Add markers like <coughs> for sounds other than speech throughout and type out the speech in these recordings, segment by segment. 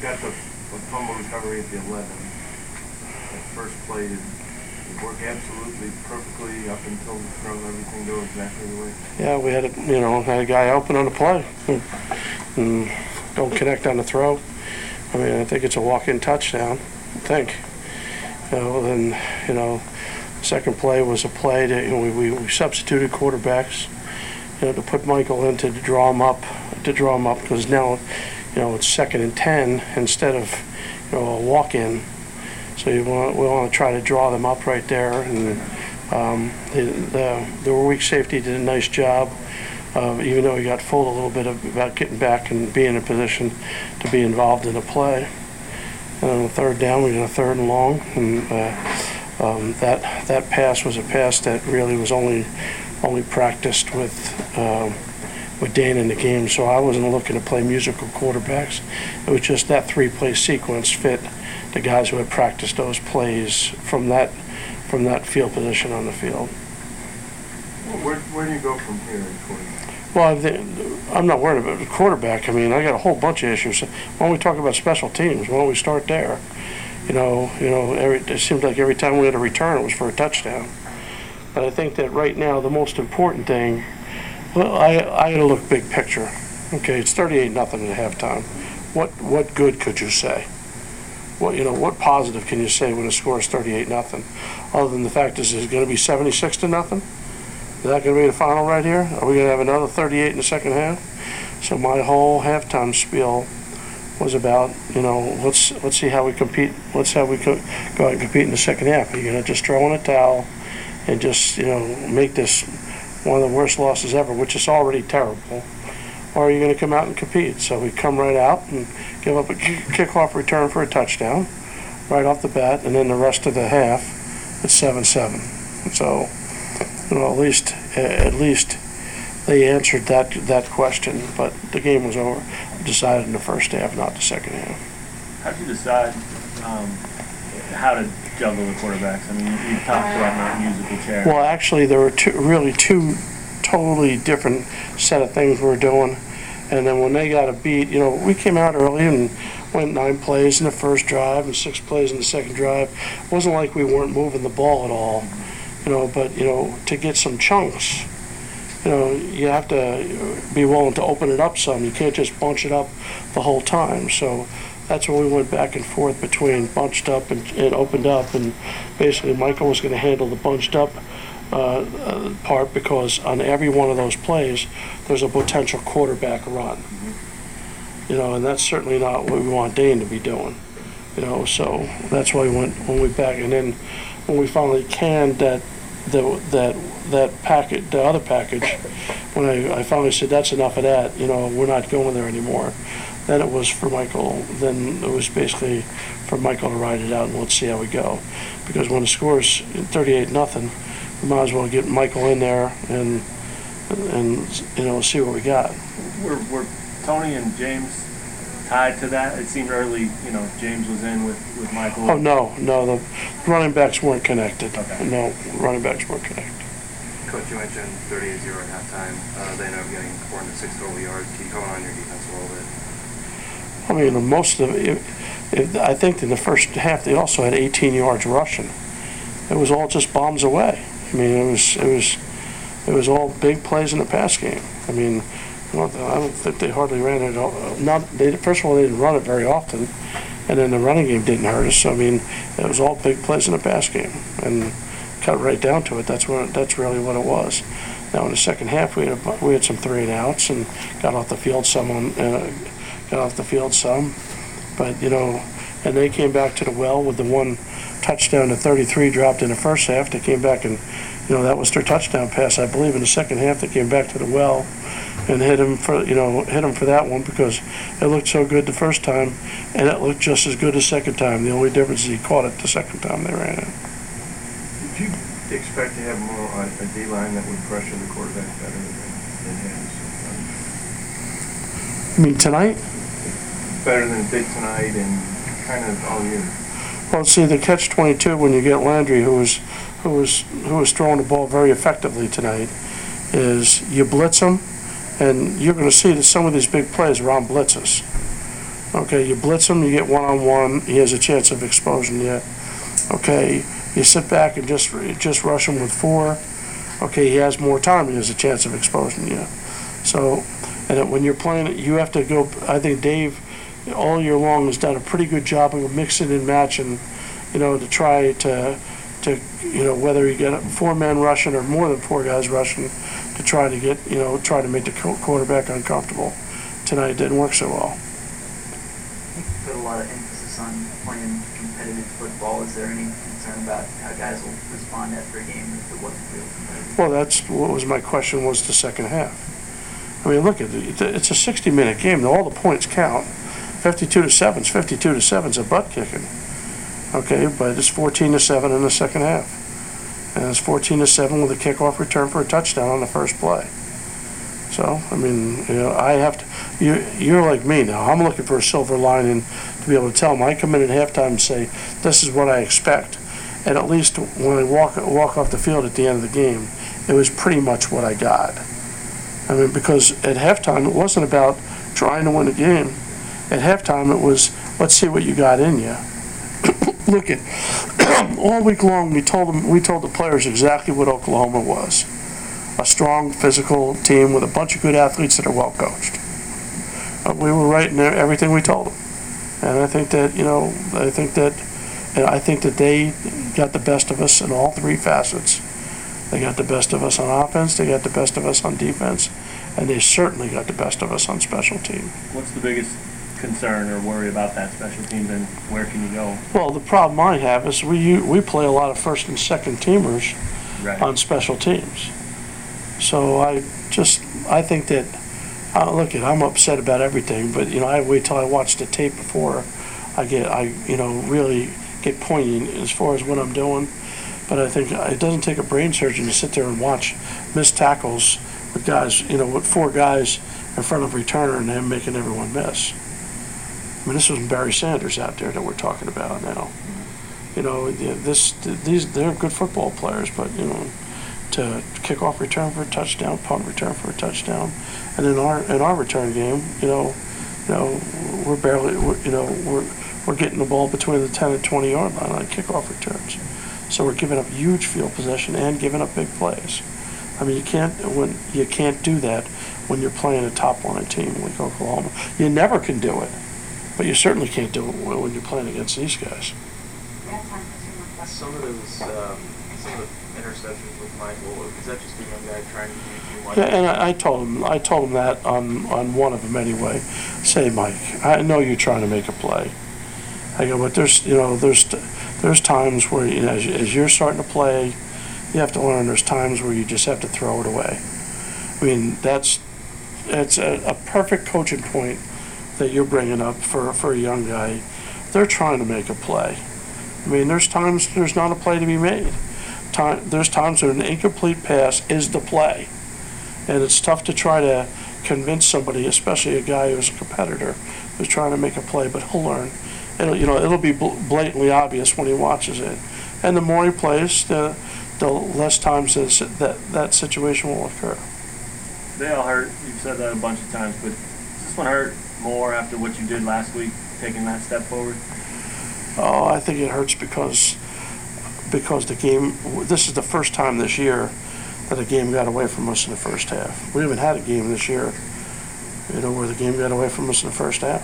Got the the fumble recovery at the 11. That first play, did it work absolutely perfectly up until the throw, everything go exactly the way? Yeah, we had a, you know, had a guy open on the play. and Don't connect on the throw. I mean, I think it's a walk-in touchdown, I think. You know, then, you know, second play was a play that, you know, we, we substituted quarterbacks, you know, to put Michael in to draw him up, to draw him up, because now, you know, it's second and 10 instead of, you know, a walk-in. So you want, we want to try to draw them up right there, and um, the, the, the weak safety did a nice job, uh, even though he got fooled a little bit about getting back and being in a position to be involved in a play. And on the third down, we got a third and long, and uh, um, that, that pass was a pass that really was only, only practiced with, um, with Dayne in the game, so I wasn't looking to play musical quarterbacks. It was just that three-play sequence fit the guys who had practiced those plays from that, from that field position on the field. Well, Where, where do you go from here, Corey? Well, I'm not worried about the quarterback. I mean, I got a whole bunch of issues. Why don't we talk about special teams? Why don't we start there? You know, you know, every, it seems like every time we had a return, it was for a touchdown. But I think that right now, the most important thing, well, I, I gotta look big picture. Okay, it's thirty-eight, nothing at halftime. What, what good could you say? What, you know, what positive can you say when the score is thirty-eight, nothing? Other than the fact is, it's gonna be seventy-six to nothing? Is that gonna be the final right here? Are we gonna have another thirty-eight in the second half? So my whole halftime spiel was about, you know, let's, let's see how we compete, let's how we co- go out and compete in the second half. Are you gonna just throw in a towel and just, you know, make this one of the worst losses ever, which is already terrible? Or are you gonna come out and compete? So we come right out and give up a kickoff return for a touchdown, right off the bat, and then the rest of the half, it's seven-seven. So, you know, at least, at least they answered that, that question, but the game was over, decided in the first half, not the second half. How did you decide um, how to juggle the quarterbacks? I mean, you talked about not musical chairs. Well, actually, there were two, really two totally different set of things we were doing. And then when they got a beat, you know, we came out early and went nine plays in the first drive and six plays in the second drive. It wasn't like we weren't moving the ball at all, you know, but, you know, to get some chunks, you know, you have to be willing to open it up some. You can't just bunch it up the whole time. So that's when we went back and forth between bunched up and, and opened up. And basically, Michael was going to handle the bunched up uh, uh, part because on every one of those plays, there's a potential quarterback run. You know, and that's certainly not what we want Dayne to be doing. You know, so that's why we went when we back and then when we finally canned that the, that that packet, the other package, when I, I finally said that's enough of that, you know, we're not going there anymore. Then it was for Michael. Then it was basically for Michael to ride it out and let's see how we go. Because when the score's 38 nothing, we might as well get Michael in there and and you know see what we got. Were, were Tony and James tied to that? It seemed early, you know, James was in with, with Michael. Oh no, no, the running backs weren't connected. Okay. No, running backs weren't connected. Coach, you mentioned 38-0 at halftime. Uh, they ended up getting four into six total yards. Can you comment on your defense a little bit? I mean, most of it, it, I think in the first half they also had 18 yards rushing. It was all just bombs away. I mean, it was it was it was all big plays in the pass game. I mean, I don't, think they hardly ran it. All, not they first of all they didn't run it very often, and then the running game didn't hurt us. So, I mean, it was all big plays in the pass game, and cut right down to it. That's what that's really what it was. Now in the second half we had a, we had some three and outs and got off the field some on uh, got off the field some, but you know, and they came back to the well with the one touchdown to 33 dropped in the first half. They came back and, you know, that was their touchdown pass, I believe. In the second half, they came back to the well and hit him for, you know, hit him for that one because it looked so good the first time, and it looked just as good the second time. The only difference is he caught it the second time they ran it. Did you expect to have more, uh, a D-line that would pressure the quarterback better than, than his? I mean, tonight, Better than it did tonight and kind of all year. Well, see, the catch twenty-two when you get Landry, who was, who was, who was throwing the ball very effectively tonight, is you blitz him, and you're gonna see that some of these big plays are on blitzes. Okay, you blitz him, you get one-on-one, he has a chance of exposing you. Okay, you sit back and just, just rush him with four, okay, he has more time, he has a chance of exposing you. So, and when you're playing you have to go, I think Dave, all year long has done a pretty good job of mixing and matching, you know, to try to, to, you know, whether you get four men rushing or more than four guys rushing, to try to get, you know, try to make the quarterback uncomfortable. Tonight it didn't work so well. put a lot of emphasis on playing competitive football. Is there any concern about how guys will respond after a game if it wasn't real competitive? Well, that's what was my question was the second half. I mean, look, it- it's a 60-minute game, all the points count. 52 to 7 is 52 to 7 is a butt kicking. Okay, but it's 14 to 7 in the second half. And it's 14 to 7 with a kickoff return for a touchdown on the first play. So, I mean, you know, I have to, you, you're like me now. I'm looking for a silver lining to be able to tell them. I come in at halftime and say, this is what I expect. And at least when I walk, walk off the field at the end of the game, it was pretty much what I got. I mean, because at halftime, it wasn't about trying to win the game. At halftime, it was, let's see what you got in you. <coughs> Look at, <coughs> all week long, we told them, we told the players exactly what Oklahoma was. A strong, physical team with a bunch of good athletes that are well coached. Uh, We were right in everything we told them. And I think that, you know, I think that, and I think that they got the best of us in all three facets. They got the best of us on offense, they got the best of us on defense, and they certainly got the best of us on special team. What's the biggest concern or worry about that special teams and where can you go? Well, the problem I have is we, u- we play a lot of first and second teamers Right. on special teams. So I just, I think that, uh, look, it, I'm upset about everything, but, you know, I wait till I watch the tape before I get, I, you know, really get poignant as far as what I'm doing. But I think it doesn't take a brain surgeon to sit there and watch missed tackles with guys, you know, with four guys in front of returner and them making everyone miss. I mean, this was Barry Sanders out there that we're talking about now. You know, this, these, they're good football players, but, you know, to kick off return for a touchdown, punt return for a touchdown, and in our, in our return game, you know, you know, we're barely, we're, you know, we're, we're getting the ball between the ten and twenty yard line on kickoff returns. So we're giving up huge field possession and giving up big plays. I mean, you can't, when, you can't do that when you're playing a top line team like Oklahoma. You never can do it, but you certainly can't do it when you're playing against these guys. Some of those, um, some of the interceptions with Michael, is that just a young guy trying to do too much? Yeah, and I, I told him, I told him that on, on one of them anyway. Say, Mike, I know you're trying to make a play. I go, but there's, you know, there's, there's times where, you know, as, as you're starting to play, you have to learn there's times where you just have to throw it away. I mean, that's, it's a, a perfect coaching point that you're bringing up for, for a young guy. They're trying to make a play. I mean, there's times there's not a play to be made. Time, there's times when an incomplete pass is the play. And it's tough to try to convince somebody, especially a guy who's a competitor, who's trying to make a play, but he'll learn. It'll, you know, it'll be bl- blatantly obvious when he watches it. And the more he plays, the, the less times this, that, that situation will occur. They all hurt. You've said that a bunch of times, but this one hurt more after what you did last week, taking that step forward? Oh, I think it hurts because, because the game, this is the first time this year that a game got away from us in the first half. We haven't had a game this year, you know, where the game got away from us in the first half.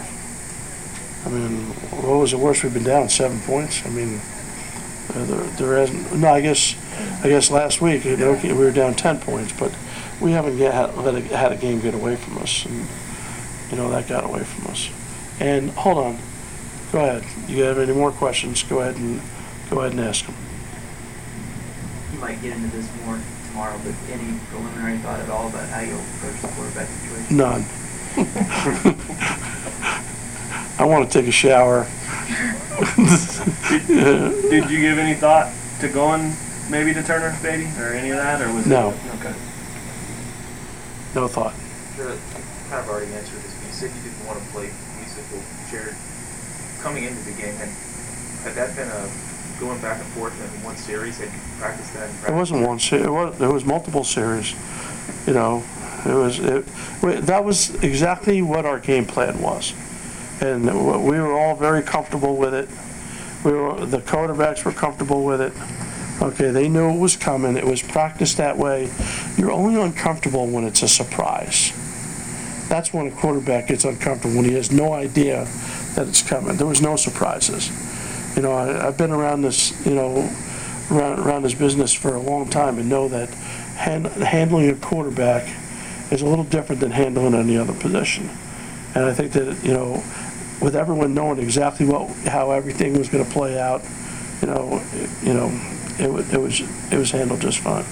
I mean, what was the worst? We've been down seven points. I mean, uh, there, there hasn't, no, I guess, I guess last week, you know, we were down ten points, but we haven't yet had, let a, had a game get away from us. And, you know, that got away from us. And, hold on, go ahead. You have any more questions, go ahead and, go ahead and ask them. You might get into this more tomorrow, but any preliminary thought at all about how you'll approach the quarterback situation? None. <laughs> I want to take a shower. <laughs> Did you give any thought to going maybe to Turner Baty or any of that, or was No. it? Okay. No thought. You kind of already answered this, but you said you didn't want to play musical chairs. Coming into the game, had, had that been a, going back and forth in one series, had you practiced that? It wasn't one, series. it was, was multiple series, you know, it was, it, that was exactly what our game plan was. And we were all very comfortable with it. We were, the quarterbacks were comfortable with it. Okay, they knew it was coming, it was practiced that way. You're only uncomfortable when it's a surprise. That's when a quarterback gets uncomfortable, when he has no idea that it's coming. There was no surprises. You know, I, I've been around this, you know, around, around this business for a long time and know that hand, handling a quarterback is a little different than handling any other position. And I think that, you know, with everyone knowing exactly what, how everything was gonna play out, you know, you know, it it was, it was handled just fine.